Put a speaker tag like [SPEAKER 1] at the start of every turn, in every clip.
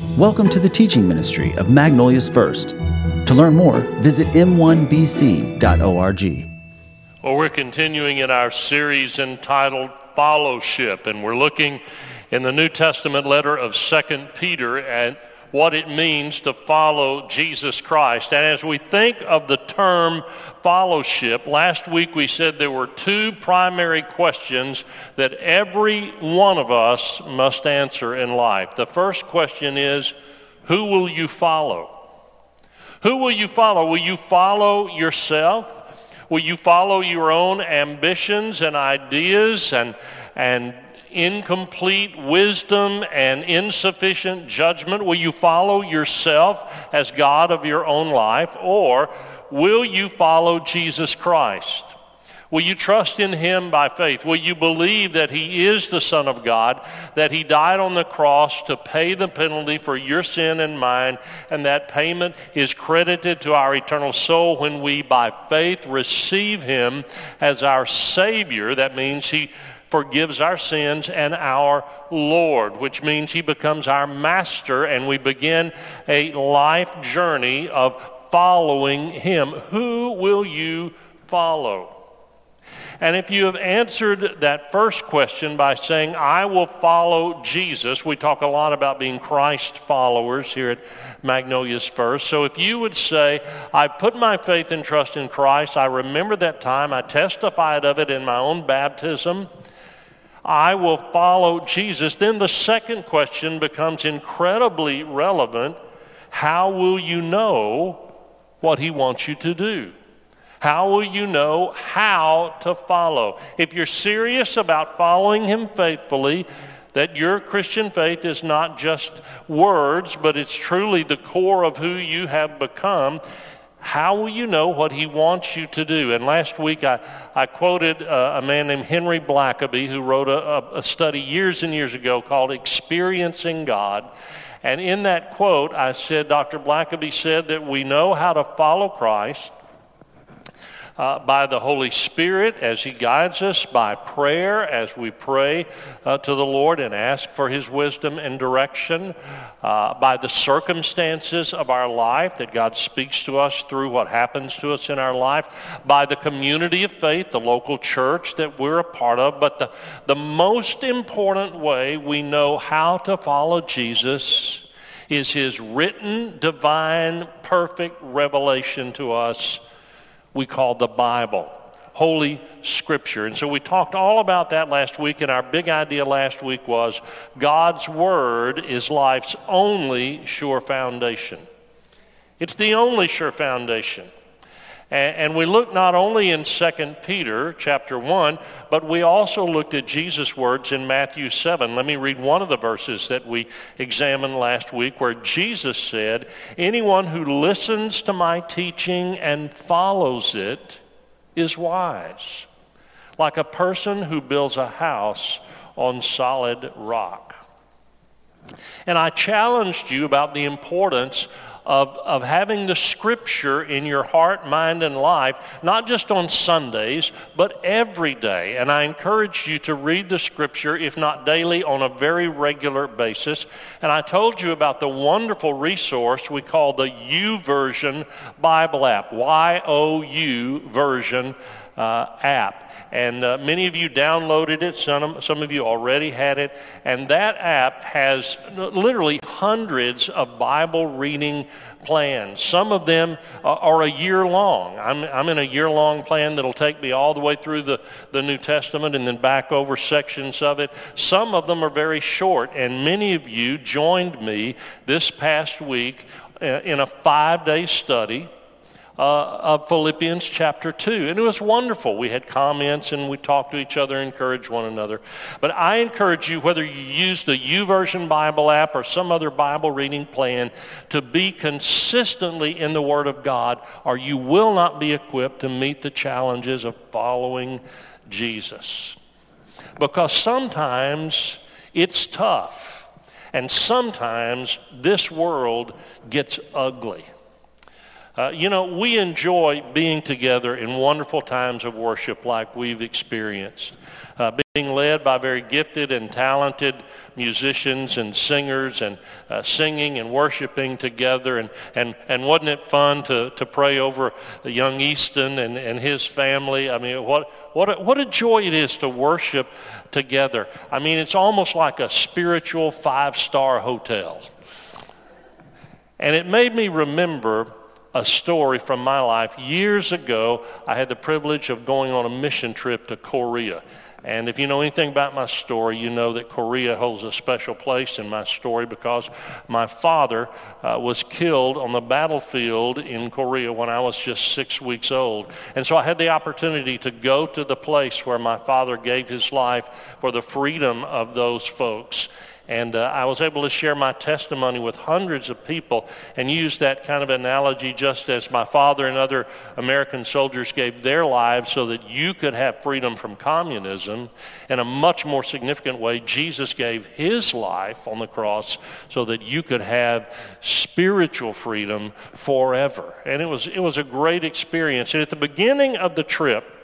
[SPEAKER 1] Welcome to the teaching ministry of Magnolia's First. To learn more, visit m1bc.org.
[SPEAKER 2] Well, we're continuing in our series entitled Fellowship, and we're looking in the New Testament letter of 2 Peter at what it means to follow Jesus Christ. And as we think of the term fellowship, last week we said there were two primary questions that every one of us must answer in life. The first question is, who will you follow? Who will you follow? Will you follow yourself? Will you follow your own ambitions and ideas and, and incomplete wisdom and insufficient judgment? Will you follow yourself as God of your own life? Or will you follow Jesus Christ? Will you trust in him by faith? Will you believe that he is the Son of God, that he died on the cross to pay the penalty for your sin and mine, and that payment is credited to our eternal soul when we by faith receive him as our Savior? That means he forgives our sins and our Lord, which means he becomes our master and we begin a life journey of following him. Who will you follow? And if you have answered that first question by saying, I will follow Jesus, we talk a lot about being Christ followers here at Magnolia's First. So if you would say, I put my faith and trust in Christ, I remember that time, I testified of it in my own baptism, I will follow Jesus, then the second question becomes incredibly relevant. How will you know what he wants you to do? How will you know how to follow? If you're serious about following him faithfully, that your Christian faith is not just words, but it's truly the core of who you have become, how will you know what he wants you to do? And last week I, I quoted uh, a man named Henry Blackaby who wrote a, a study years and years ago called Experiencing God. And in that quote, I said, Dr. Blackaby said that we know how to follow Christ uh, by the Holy Spirit as he guides us, by prayer as we pray uh, to the Lord and ask for his wisdom and direction, uh, by the circumstances of our life that God speaks to us through what happens to us in our life, by the community of faith, the local church that we're a part of. But the, the most important way we know how to follow Jesus is his written, divine, perfect revelation to us we call the Bible, Holy Scripture. And so we talked all about that last week, and our big idea last week was God's Word is life's only sure foundation. It's the only sure foundation. And, we looked not only in 2 Peter chapter 1, but we also looked at Jesus' words in Matthew 7. Let me read one of the verses that we examined last week where Jesus said, anyone who listens to my teaching and follows it is wise, like a person who builds a house on solid rock. And I challenged you about the importance of, of having the scripture in your heart, mind, and life, not just on Sundays, but every day. And I encourage you to read the scripture, if not daily, on a very regular basis. And I told you about the wonderful resource we call the YouVersion Bible app, Y-O-U version uh, app. And uh, many of you downloaded it. Some, some of you already had it. And that app has literally hundreds of Bible reading plans. Some of them are a year long. I'm, I'm in a year-long plan that'll take me all the way through the, the New Testament and then back over sections of it. Some of them are very short, and many of you joined me this past week uh, in a five-day study uh, of Philippians chapter 2. And it was wonderful. We had comments and we talked to each other, encouraged one another. But I encourage you, whether you use the YouVersion Bible app or some other Bible reading plan, to be consistently in the Word of God or you will not be equipped to meet the challenges of following Jesus. Because sometimes it's tough. And sometimes this world gets ugly. Uh, you know, we enjoy being together in wonderful times of worship like we've experienced. uh, being led by very gifted and talented musicians and singers and uh, singing and worshiping together. And, and, and wasn't it fun to, to pray over young Easton and, and his family? I mean, what, what, a, what a joy it is to worship together. I mean, it's almost like a spiritual five-star hotel. And it made me remember a story from my life. Years ago, I had the privilege of going on a mission trip to Korea. And if you know anything about my story, you know that Korea holds a special place in my story because my father uh, was killed on the battlefield in Korea when I was just six weeks old. And so I had the opportunity to go to the place where my father gave his life for the freedom of those folks. And uh, I was able to share my testimony with hundreds of people and use that kind of analogy just as my father and other American soldiers gave their lives so that you could have freedom from communism. In a much more significant way, Jesus gave his life on the cross so that you could have spiritual freedom forever. And it was, it was a great experience. And at the beginning of the trip,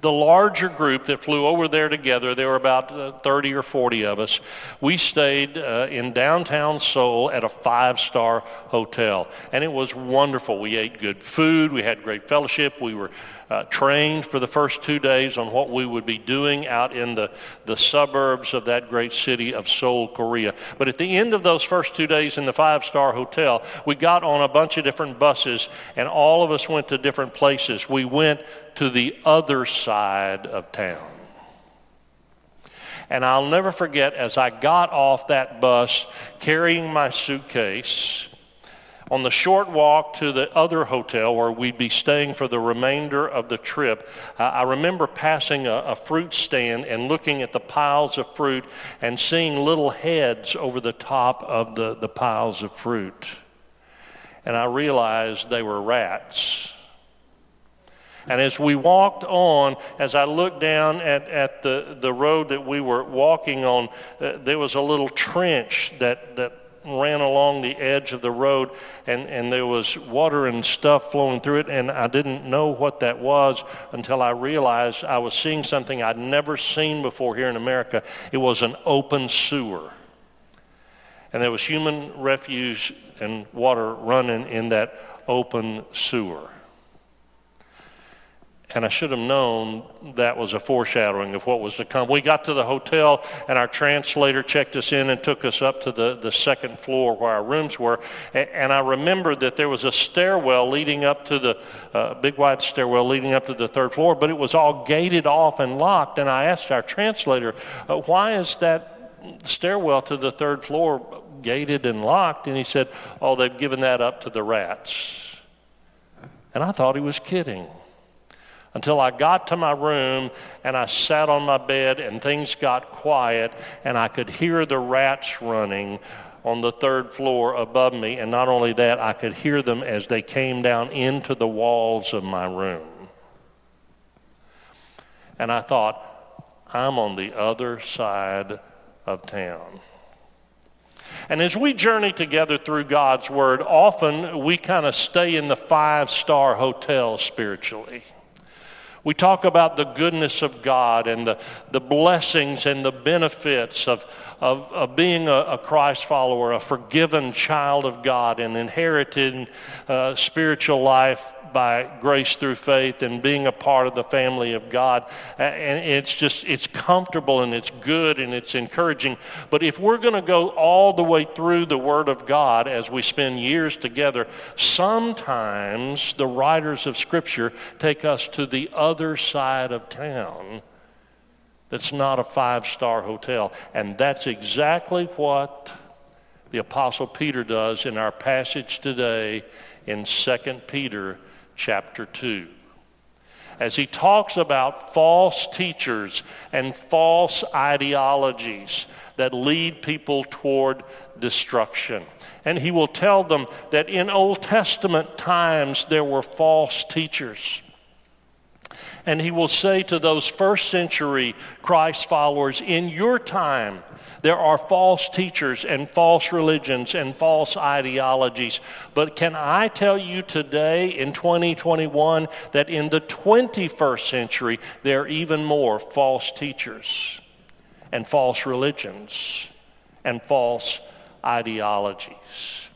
[SPEAKER 2] the larger group that flew over there together, there were about uh, 30 or 40 of us, we stayed uh, in downtown Seoul at a five-star hotel. And it was wonderful. We ate good food. We had great fellowship. We were uh, trained for the first two days on what we would be doing out in the, the suburbs of that great city of Seoul, Korea. But at the end of those first two days in the five-star hotel, we got on a bunch of different buses and all of us went to different places. We went to the other side of town. And I'll never forget as I got off that bus carrying my suitcase on the short walk to the other hotel where we'd be staying for the remainder of the trip, I remember passing a, a, fruit stand and looking at the piles of fruit and seeing little heads over the top of the, the piles of fruit. And I realized they were rats. And as we walked on, as I looked down at, at the, the road that we were walking on, uh, there was a little trench that, that ran along the edge of the road and, and there was water and stuff flowing through it and I didn't know what that was until I realized I was seeing something I'd never seen before here in America. It was an open sewer. And there was human refuse and water running in that open sewer. And I should have known that was a foreshadowing of what was to come. We got to the hotel and our translator checked us in and took us up to the, the second floor where our rooms were. And I remembered that there was a stairwell leading up to the, uh, big wide stairwell leading up to the third floor, but it was all gated off and locked. And I asked our translator, uh, why is that stairwell to the third floor gated and locked? And he said, oh, they've given that up to the rats. And I thought he was kidding until I got to my room and I sat on my bed and things got quiet and I could hear the rats running on the third floor above me. And not only that, I could hear them as they came down into the walls of my room. And I thought, I'm on the other side of town. And as we journey together through God's Word, often we kind of stay in the five-star hotel spiritually. We talk about the goodness of God and the, the blessings and the benefits of, of, of being a, a Christ follower, a forgiven child of God and inheriting uh, spiritual life by grace through faith and being a part of the family of God. And it's just, it's comfortable and it's good and it's encouraging. But if we're going to go all the way through the Word of God as we spend years together, sometimes the writers of Scripture take us to the other side of town that's not a five-star hotel. And that's exactly what the Apostle Peter does in our passage today in 2 Peter chapter 2 as he talks about false teachers and false ideologies that lead people toward destruction. And he will tell them that in Old Testament times there were false teachers. And he will say to those first century Christ followers, in your time, There are false teachers and false religions and false ideologies. But can I tell you today in 2021 that in the 21st century, there are even more false teachers and false religions and false ideologies.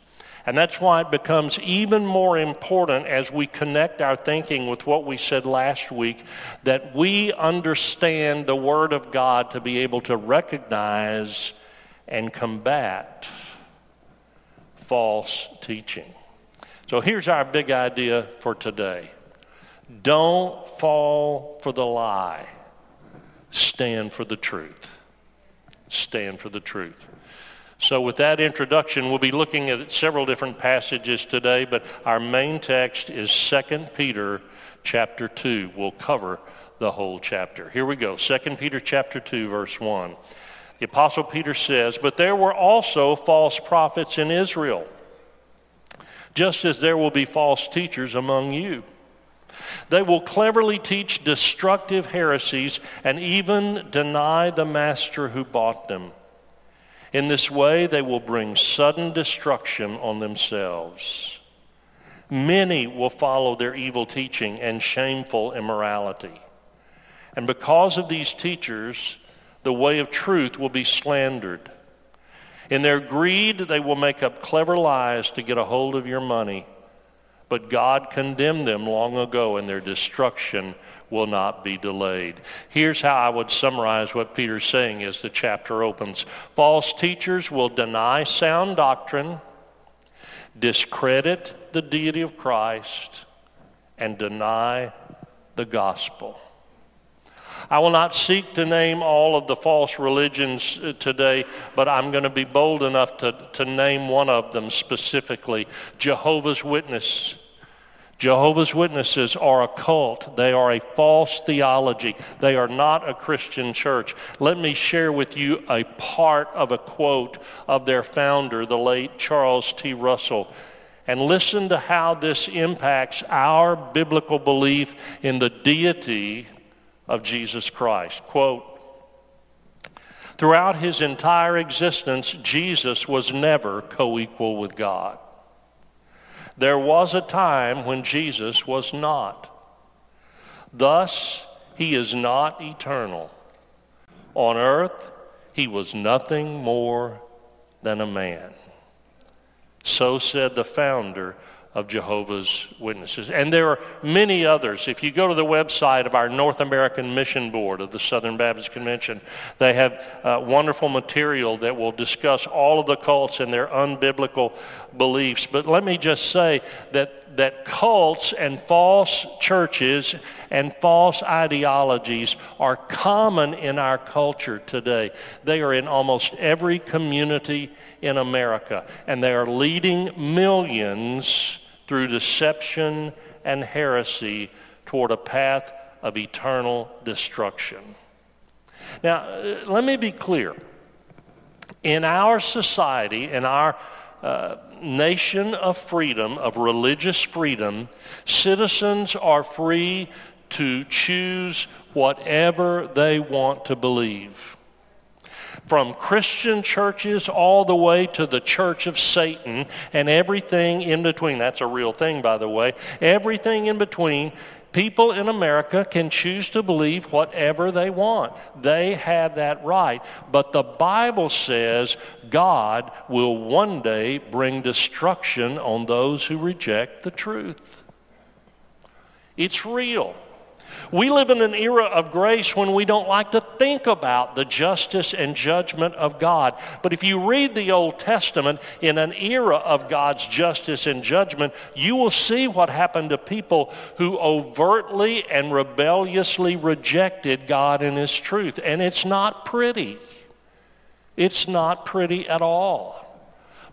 [SPEAKER 2] And that's why it becomes even more important as we connect our thinking with what we said last week, that we understand the Word of God to be able to recognize and combat false teaching. So here's our big idea for today. Don't fall for the lie. Stand for the truth. Stand for the truth. So with that introduction, we'll be looking at several different passages today, but our main text is 2 Peter chapter 2. We'll cover the whole chapter. Here we go. 2 Peter chapter 2, verse 1. The Apostle Peter says, But there were also false prophets in Israel, just as there will be false teachers among you. They will cleverly teach destructive heresies and even deny the master who bought them in this way, they will bring sudden destruction on themselves. Many will follow their evil teaching and shameful immorality. And because of these teachers, the way of truth will be slandered. In their greed, they will make up clever lies to get a hold of your money. But God condemned them long ago, and their destruction will not be delayed. Here's how I would summarize what Peter's saying as the chapter opens. False teachers will deny sound doctrine, discredit the deity of Christ, and deny the gospel. I will not seek to name all of the false religions uh, today, but I'm going to be bold enough to, to name one of them specifically, Jehovah's Witness Jehovah's Witnesses are a cult. They are a false theology. They are not a Christian church. Let me share with you a part of a quote of their founder, the late Charles T. Russell. And listen to how this impacts our biblical belief in the deity of Jesus Christ. Quote, Throughout his entire existence, Jesus was never co-equal with God. There was a time when Jesus was not. Thus, he is not eternal. On earth, he was nothing more than a man. So said the founder of Jehovah's Witnesses. And there are many others. If you go to the website of our North American Mission Board of the Southern Baptist Convention, they have uh, wonderful material that will discuss all of the cults and their unbiblical beliefs. But let me just say that, that cults and false churches and false ideologies are common in our culture today. They are in almost every community in America, and they are leading millions through deception and heresy toward a path of eternal destruction. Now, uh, let me be clear. In our society, in our uh, nation of freedom, of religious freedom, citizens are free to choose whatever they want to believe from Christian churches all the way to the church of Satan and everything in between. That's a real thing, by the way. Everything in between. People in America can choose to believe whatever they want. They have that right. But the Bible says God will one day bring destruction on those who reject the truth. It's real. We live in an era of grace when we don't like to think about the justice and judgment of God. But if you read the Old Testament in an era of God's justice and judgment, you will see what happened to people who overtly and rebelliously rejected God and his truth. And it's not pretty. It's not pretty at all.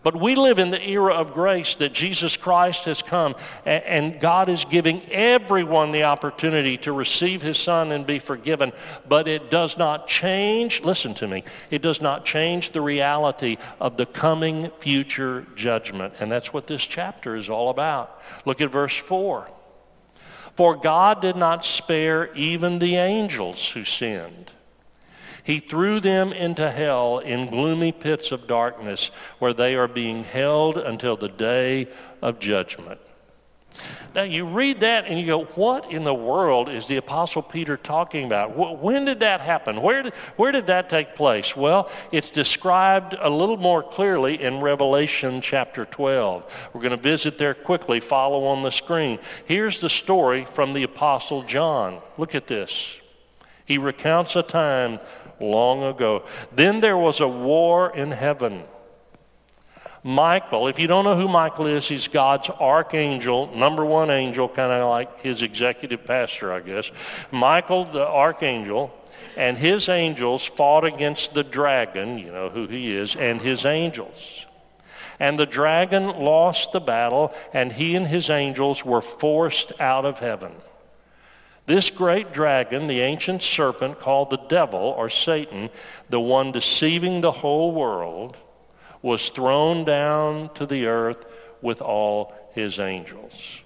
[SPEAKER 2] But we live in the era of grace that Jesus Christ has come and God is giving everyone the opportunity to receive his son and be forgiven. But it does not change, listen to me, it does not change the reality of the coming future judgment. And that's what this chapter is all about. Look at verse 4. For God did not spare even the angels who sinned. He threw them into hell in gloomy pits of darkness where they are being held until the day of judgment. Now you read that and you go, what in the world is the Apostle Peter talking about? When did that happen? Where did, where did that take place? Well, it's described a little more clearly in Revelation chapter 12. We're going to visit there quickly. Follow on the screen. Here's the story from the Apostle John. Look at this. He recounts a time long ago. Then there was a war in heaven. Michael, if you don't know who Michael is, he's God's archangel, number one angel, kind of like his executive pastor, I guess. Michael, the archangel, and his angels fought against the dragon, you know who he is, and his angels. And the dragon lost the battle, and he and his angels were forced out of heaven. This great dragon, the ancient serpent called the devil or Satan, the one deceiving the whole world, was thrown down to the earth with all his angels.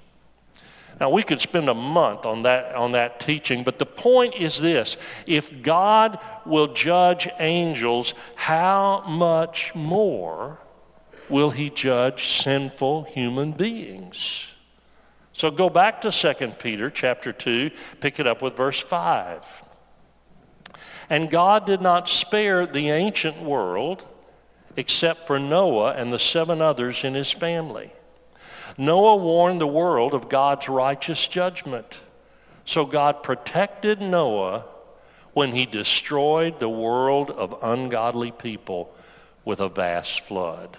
[SPEAKER 2] Now we could spend a month on that, on that teaching, but the point is this. If God will judge angels, how much more will he judge sinful human beings? So go back to 2 Peter chapter 2, pick it up with verse 5. And God did not spare the ancient world, except for Noah and the seven others in his family. Noah warned the world of God's righteous judgment. So God protected Noah when he destroyed the world of ungodly people with a vast flood.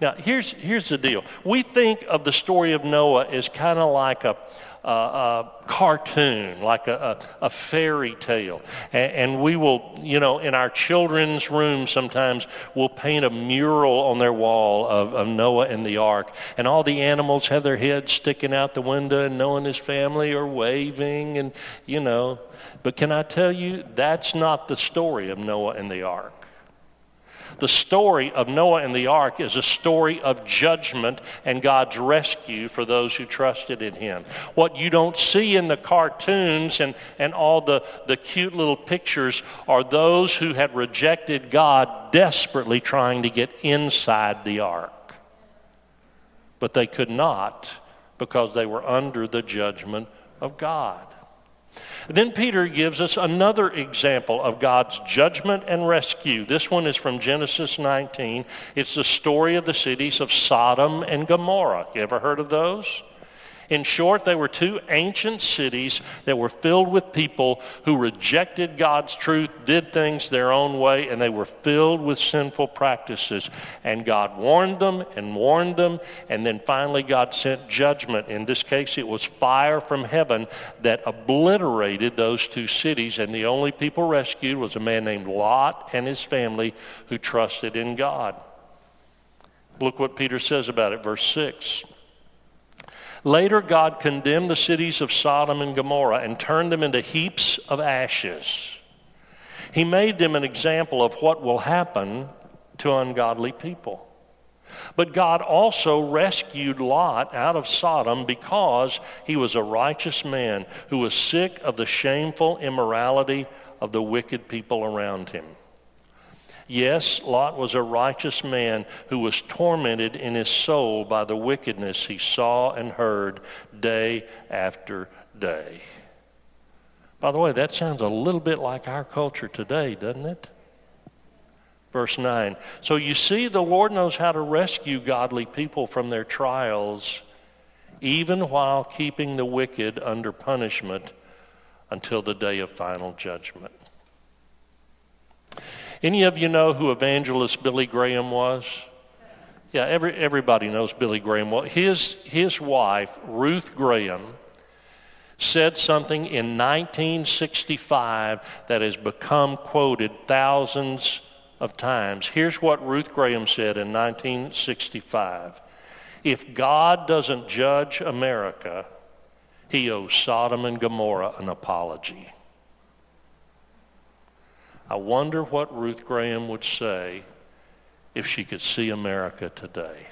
[SPEAKER 2] Now, here's, here's the deal. We think of the story of Noah as kind of like a, a, a cartoon, like a, a, a fairy tale. And, and, we will, you know, in our children's room sometimes we'll paint a mural on their wall of, of Noah and the ark. And all the animals have their heads sticking out the window and Noah and his family are waving and, you know. But can I tell you, that's not the story of Noah and the ark. The story of Noah and the ark is a story of judgment and God's rescue for those who trusted in him. What you don't see in the cartoons and, and all the, the cute little pictures are those who had rejected God desperately trying to get inside the ark. But they could not because they were under the judgment of God. Then Peter gives us another example of God's judgment and rescue. This one is from Genesis 19. It's the story of the cities of Sodom and Gomorrah. You ever heard of those? In short, they were two ancient cities that were filled with people who rejected God's truth, did things their own way, and they were filled with sinful practices. And God warned them and warned them, and then finally God sent judgment. In this case, it was fire from heaven that obliterated those two cities, and the only people rescued was a man named Lot and his family who trusted in God. Look what Peter says about it, verse 6. Later, God condemned the cities of Sodom and Gomorrah and turned them into heaps of ashes. He made them an example of what will happen to ungodly people. But God also rescued Lot out of Sodom because he was a righteous man who was sick of the shameful immorality of the wicked people around him. Yes, Lot was a righteous man who was tormented in his soul by the wickedness he saw and heard day after day. By the way, that sounds a little bit like our culture today, doesn't it? Verse 9. So you see, the Lord knows how to rescue godly people from their trials, even while keeping the wicked under punishment until the day of final judgment. Any of you know who evangelist Billy Graham was? Yeah, every, everybody knows Billy Graham. Well, his, his wife, Ruth Graham, said something in 1965 that has become quoted thousands of times. Here's what Ruth Graham said in 1965. If God doesn't judge America, he owes Sodom and Gomorrah an apology. I wonder what Ruth Graham would say if she could see America today.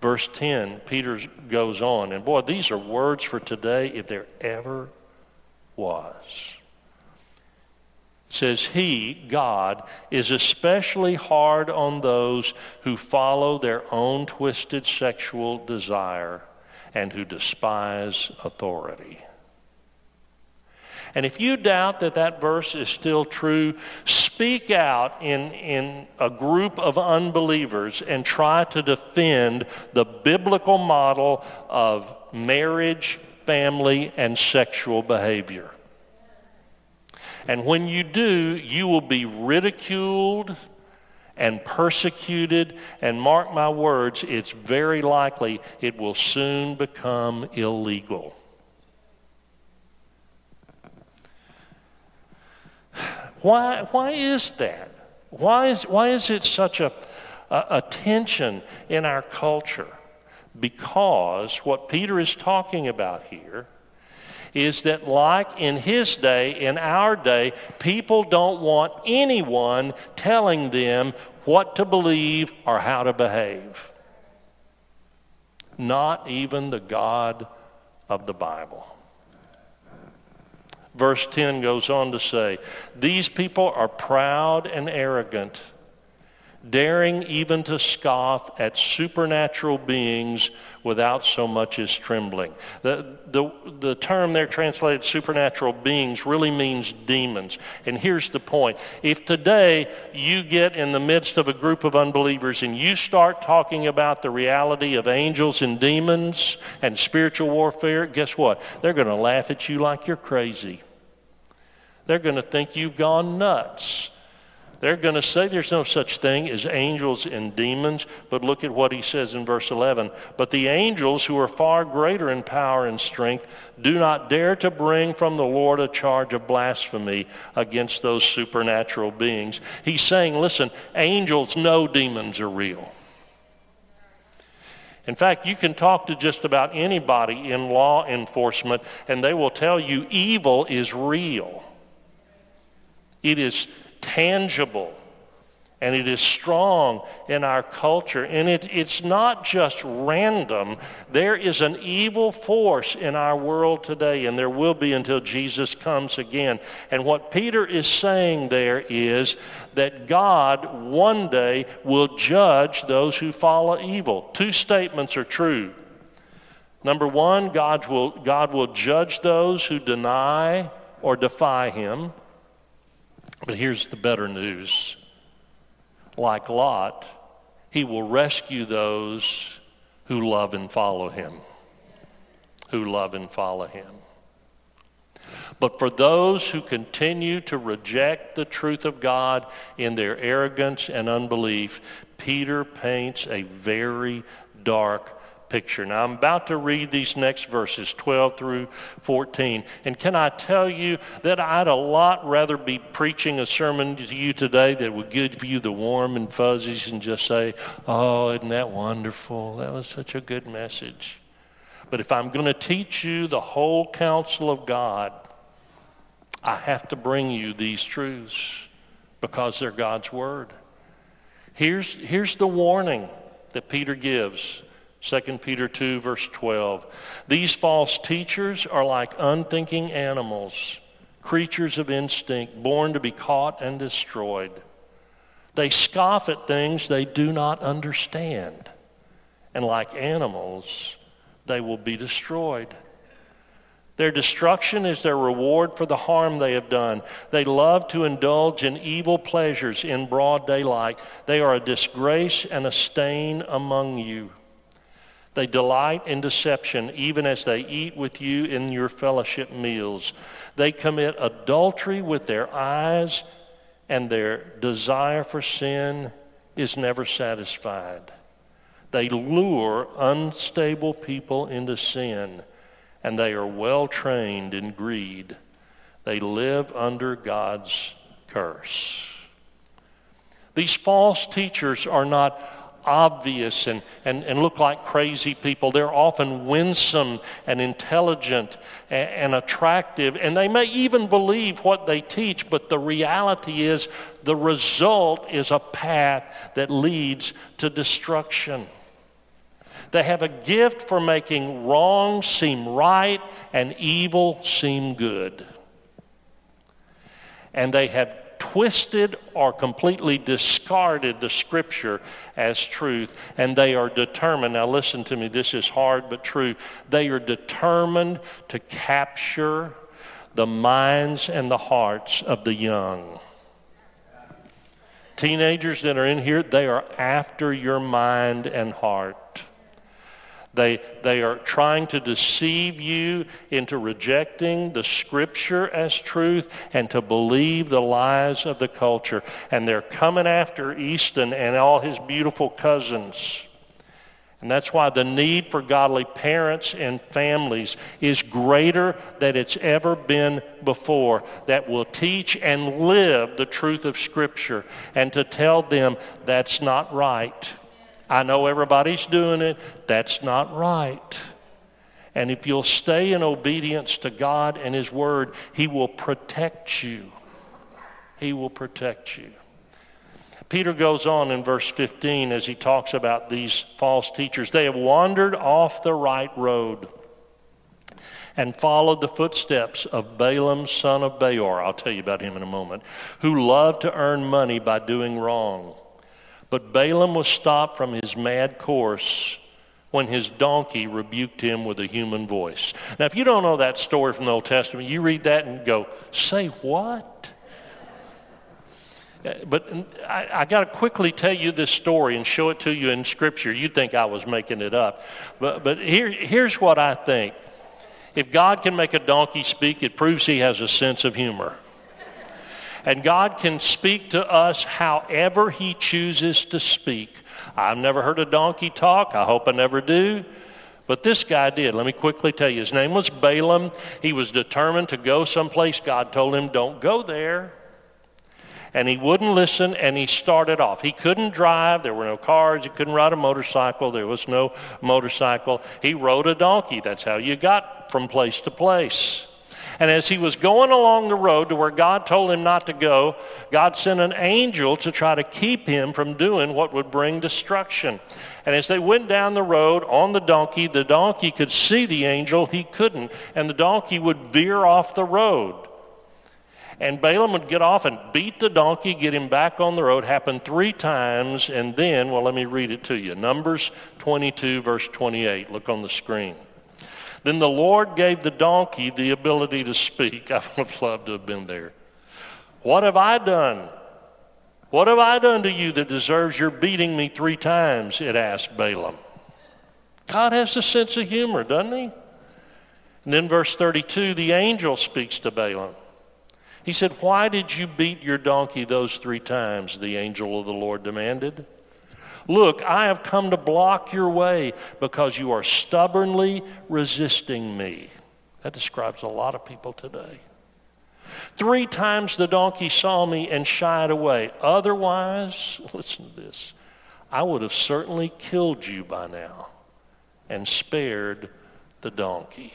[SPEAKER 2] Verse 10, Peter goes on, and boy, these are words for today if there ever was. says he, God, is especially hard on those who follow their own twisted sexual desire and who despise authority. And if you doubt that that verse is still true, speak out in, in a group of unbelievers and try to defend the biblical model of marriage, family, and sexual behavior. And when you do, you will be ridiculed and persecuted. And mark my words, it's very likely it will soon become illegal. Why, why is that? Why is, why is it such a, a, a tension in our culture? Because what Peter is talking about here is that like in his day, in our day, people don't want anyone telling them what to believe or how to behave. Not even the God of the Bible. Verse 10 goes on to say, These people are proud and arrogant, daring even to scoff at supernatural beings without so much as trembling. The, the, the term there translated supernatural beings really means demons. And here's the point. If today you get in the midst of a group of unbelievers and you start talking about the reality of angels and demons and spiritual warfare, guess what? They're going to laugh at you like you're crazy. They're going to think you've gone nuts. They're going to say there's no such thing as angels and demons, but look at what he says in verse 11. But the angels who are far greater in power and strength do not dare to bring from the Lord a charge of blasphemy against those supernatural beings. He's saying, listen, angels know demons are real. In fact, you can talk to just about anybody in law enforcement and they will tell you evil is real. It is tangible and it is strong in our culture. And it, it's not just random. There is an evil force in our world today, and there will be until Jesus comes again. And what Peter is saying there is that God one day will judge those who follow evil. Two statements are true. Number one, God will, God will judge those who deny or defy him. But here's the better news. Like Lot, he will rescue those who love and follow him. Who love and follow him. But for those who continue to reject the truth of God in their arrogance and unbelief, Peter paints a very dark picture. Now, I'm about to read these next verses, 12 through 14. And can I tell you that I'd a lot rather be preaching a sermon to you today that would give you the warm and fuzzies and just say, oh, isn't that wonderful? That was such a good message. But if I'm going to teach you the whole counsel of God, I have to bring you these truths because they're God's word. Here's, here's the warning that Peter gives 2 Peter 2, verse 12. These false teachers are like unthinking animals, creatures of instinct, born to be caught and destroyed. They scoff at things they do not understand. And like animals, they will be destroyed. Their destruction is their reward for the harm they have done. They love to indulge in evil pleasures in broad daylight. They are a disgrace and a stain among you. They delight in deception even as they eat with you in your fellowship meals. They commit adultery with their eyes and their desire for sin is never satisfied. They lure unstable people into sin and they are well trained in greed. They live under God's curse. These false teachers are not obvious and, and, and look like crazy people. They're often winsome and intelligent and, and attractive, and they may even believe what they teach, but the reality is the result is a path that leads to destruction. They have a gift for making wrong seem right and evil seem good. and they have twisted or completely discarded the scripture as truth and they are determined. Now listen to me. This is hard but true. They are determined to capture the minds and the hearts of the young. Teenagers that are in here they are after your mind and heart they, they are trying to deceive you into rejecting the scripture as truth and to believe the lies of the culture. And they're coming after Easton and all his beautiful cousins. And that's why the need for godly parents and families is greater than it's ever been before that will teach and live the truth of Scripture and to tell them that's not right. I know everybody's doing it. That's not right. And if you'll stay in obedience to God and his word, he will protect you. He will protect you. Peter goes on in verse 15 as he talks about these false teachers. They have wandered off the right road and followed the footsteps of Balaam, son of Beor. I'll tell you about him in a moment, who loved to earn money by doing wrong. But Balaam was stopped from his mad course when his donkey rebuked him with a human voice. Now, if you don't know that story from the Old Testament, you read that and go, say what? Uh, but I, I got to quickly tell you this story and show it to you in Scripture. You'd think I was making it up. But, but here, here's what I think. If God can make a donkey speak, it proves he has a sense of humor. And God can speak to us however he chooses to speak. I've never heard a donkey talk. I hope I never do. But this guy did. Let me quickly tell you. His name was Balaam. He was determined to go someplace. God told him, don't go there. And he wouldn't listen, and he started off. He couldn't drive. There were no cars. He couldn't ride a motorcycle. There was no motorcycle. He rode a donkey. That's how you got from place to place. And as he was going along the road to where God told him not to go, God sent an angel to try to keep him from doing what would bring destruction. And as they went down the road on the donkey, the donkey could see the angel, he couldn't. And the donkey would veer off the road. And Balaam would get off and beat the donkey, get him back on the road. Happened three times. And then, well, let me read it to you. Numbers 22, verse 28. Look on the screen. Then the Lord gave the donkey the ability to speak. I would have loved to have been there. What have I done? What have I done to you that deserves your beating me three times? It asked Balaam. God has a sense of humor, doesn't he? And then verse 32, the angel speaks to Balaam. He said, why did you beat your donkey those three times? The angel of the Lord demanded. Look, I have come to block your way because you are stubbornly resisting me. That describes a lot of people today. Three times the donkey saw me and shied away. Otherwise, listen to this, I would have certainly killed you by now and spared the donkey.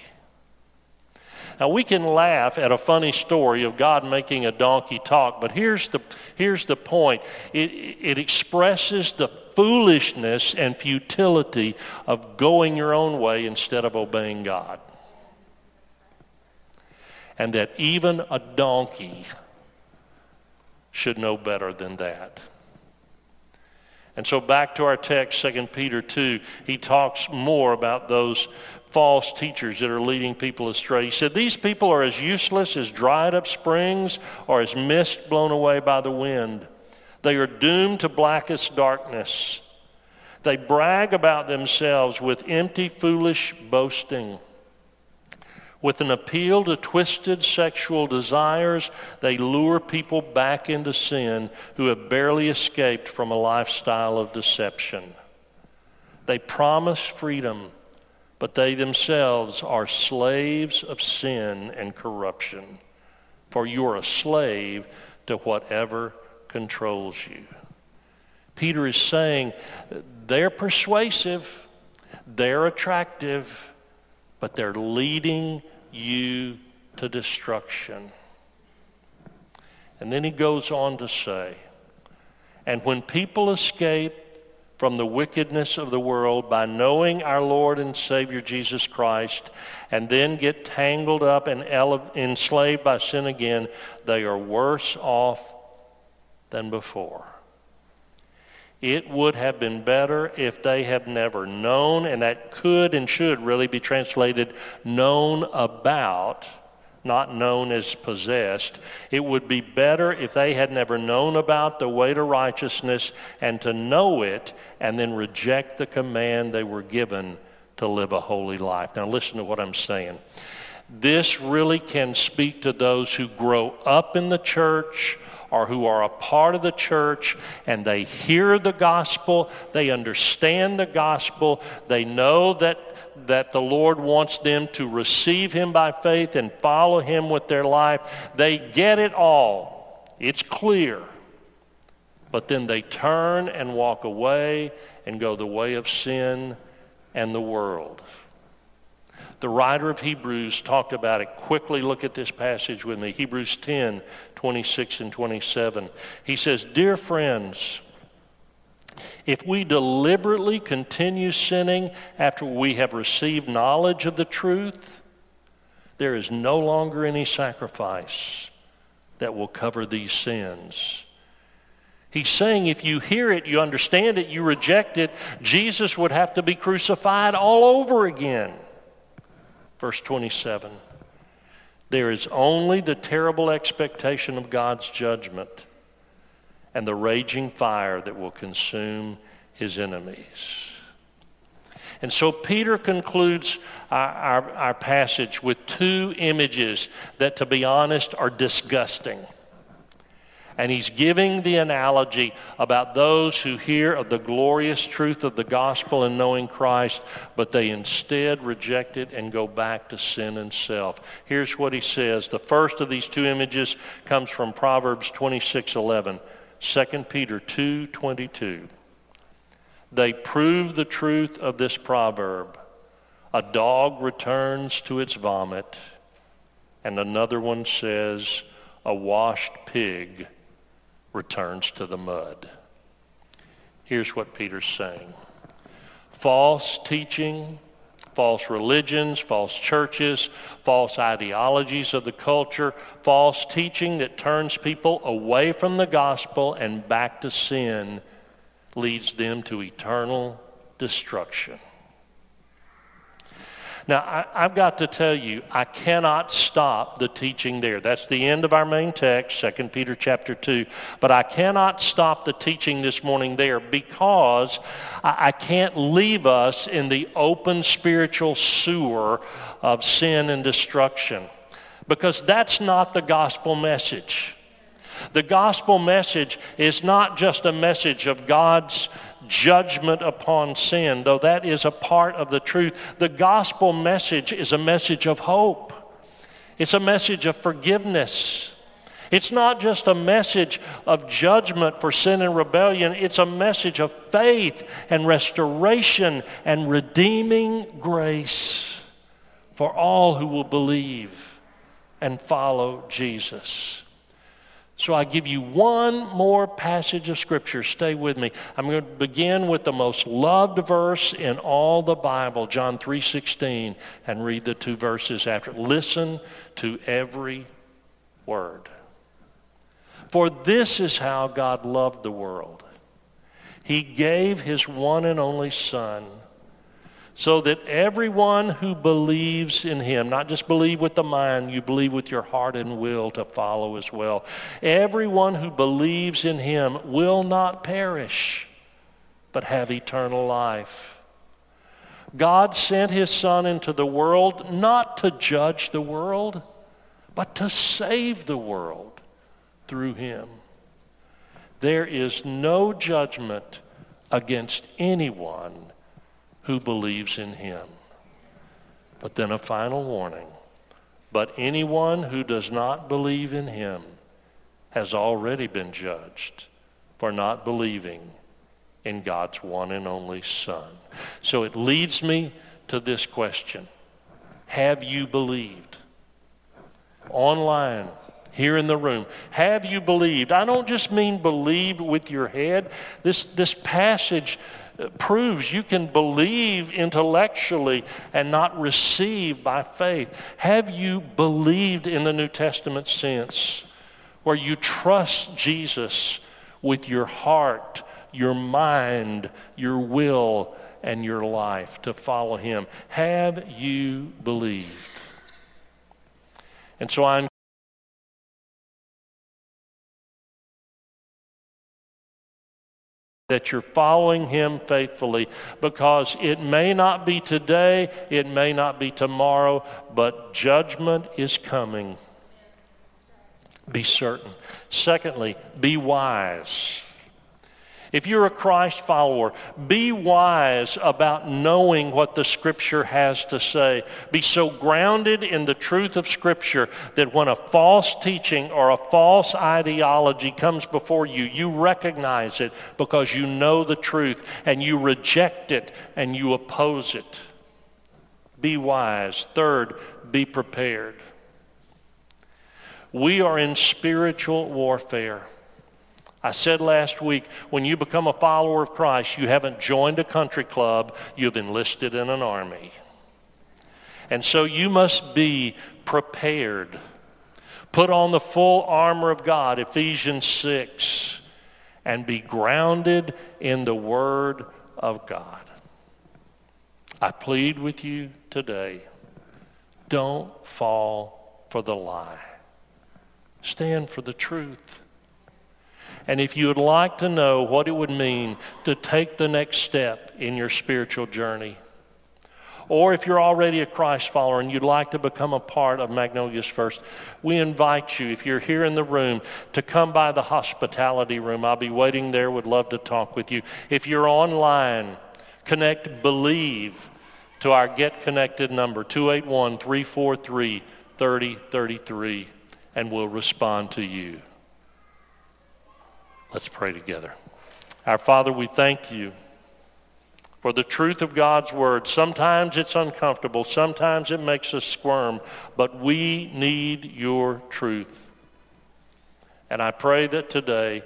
[SPEAKER 2] Now we can laugh at a funny story of God making a donkey talk, but here's the, here's the point. It, it expresses the foolishness and futility of going your own way instead of obeying God. And that even a donkey should know better than that. And so back to our text, 2 Peter 2, he talks more about those false teachers that are leading people astray. He said, these people are as useless as dried up springs or as mist blown away by the wind. They are doomed to blackest darkness. They brag about themselves with empty, foolish boasting. With an appeal to twisted sexual desires, they lure people back into sin who have barely escaped from a lifestyle of deception. They promise freedom, but they themselves are slaves of sin and corruption. For you are a slave to whatever controls you. Peter is saying they're persuasive, they're attractive, but they're leading you to destruction. And then he goes on to say, and when people escape from the wickedness of the world by knowing our Lord and Savior Jesus Christ and then get tangled up and enslaved by sin again, they are worse off than before. It would have been better if they have never known, and that could and should really be translated known about not known as possessed. It would be better if they had never known about the way to righteousness and to know it and then reject the command they were given to live a holy life. Now listen to what I'm saying. This really can speak to those who grow up in the church or who are a part of the church and they hear the gospel, they understand the gospel, they know that that the Lord wants them to receive him by faith and follow him with their life. They get it all. It's clear. But then they turn and walk away and go the way of sin and the world. The writer of Hebrews talked about it. Quickly look at this passage with me. Hebrews 10, 26 and 27. He says, Dear friends, if we deliberately continue sinning after we have received knowledge of the truth, there is no longer any sacrifice that will cover these sins. He's saying if you hear it, you understand it, you reject it, Jesus would have to be crucified all over again. Verse 27. There is only the terrible expectation of God's judgment and the raging fire that will consume his enemies. And so Peter concludes our, our, our, passage with two images that, to be honest, are disgusting. And he's giving the analogy about those who hear of the glorious truth of the gospel and knowing Christ, but they instead reject it and go back to sin and self. Here's what he says. The first of these two images comes from Proverbs 26:11. 2 Peter 2:22. They prove the truth of this proverb. A dog returns to its vomit, and another one says, a washed pig returns to the mud. Here's what Peter's saying. False teaching false religions, false churches, false ideologies of the culture, false teaching that turns people away from the gospel and back to sin leads them to eternal destruction. Now, I, have got to tell you, I cannot stop the teaching there. That's the end of our main text, 2 Peter chapter 2. But I cannot stop the teaching this morning there because I, I can't leave us in the open spiritual sewer of sin and destruction. Because that's not the gospel message. The gospel message is not just a message of God's judgment upon sin, though that is a part of the truth. The gospel message is a message of hope. It's a message of forgiveness. It's not just a message of judgment for sin and rebellion. It's a message of faith and restoration and redeeming grace for all who will believe and follow Jesus. So I give you one more passage of Scripture. Stay with me. I'm going to begin with the most loved verse in all the Bible, John 3.16, and read the two verses after. Listen to every word. For this is how God loved the world. He gave his one and only Son so that everyone who believes in him, not just believe with the mind, you believe with your heart and will to follow as well. Everyone who believes in him will not perish, but have eternal life. God sent his son into the world not to judge the world, but to save the world through him. There is no judgment against anyone who believes in him. But then a final warning. But anyone who does not believe in him has already been judged for not believing in God's one and only Son. So it leads me to this question. Have you believed? Online, here in the room, have you believed? I don't just mean believed with your head. This, this passage proves you can believe intellectually and not receive by faith. Have you believed in the New Testament sense where you trust Jesus with your heart, your mind, your will, and your life to follow him? Have you believed? And so I that you're following him faithfully because it may not be today, it may not be tomorrow, but judgment is coming. Be certain. Secondly, be wise. If you're a Christ follower, be wise about knowing what the Scripture has to say. Be so grounded in the truth of Scripture that when a false teaching or a false ideology comes before you, you recognize it because you know the truth and you reject it and you oppose it. Be wise. Third, be prepared. We are in spiritual warfare. I said last week, when you become a follower of Christ, you haven't joined a country club, you've enlisted in an army. And so you must be prepared. Put on the full armor of God, Ephesians 6, and be grounded in the Word of God. I plead with you today, don't fall for the lie. Stand for the truth. And if you would like to know what it would mean to take the next step in your spiritual journey, or if you're already a Christ follower and you'd like to become a part of Magnolia's First, we invite you, if you're here in the room, to come by the hospitality room. I'll be waiting there, would love to talk with you. If you're online, connect Believe to our Get Connected number, 281-343-3033, and we'll respond to you. Let's pray together. Our Father, we thank you for the truth of God's word. Sometimes it's uncomfortable. Sometimes it makes us squirm. But we need your truth. And I pray that today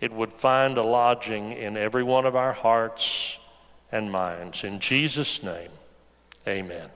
[SPEAKER 2] it would find a lodging in every one of our hearts and minds. In Jesus' name, amen.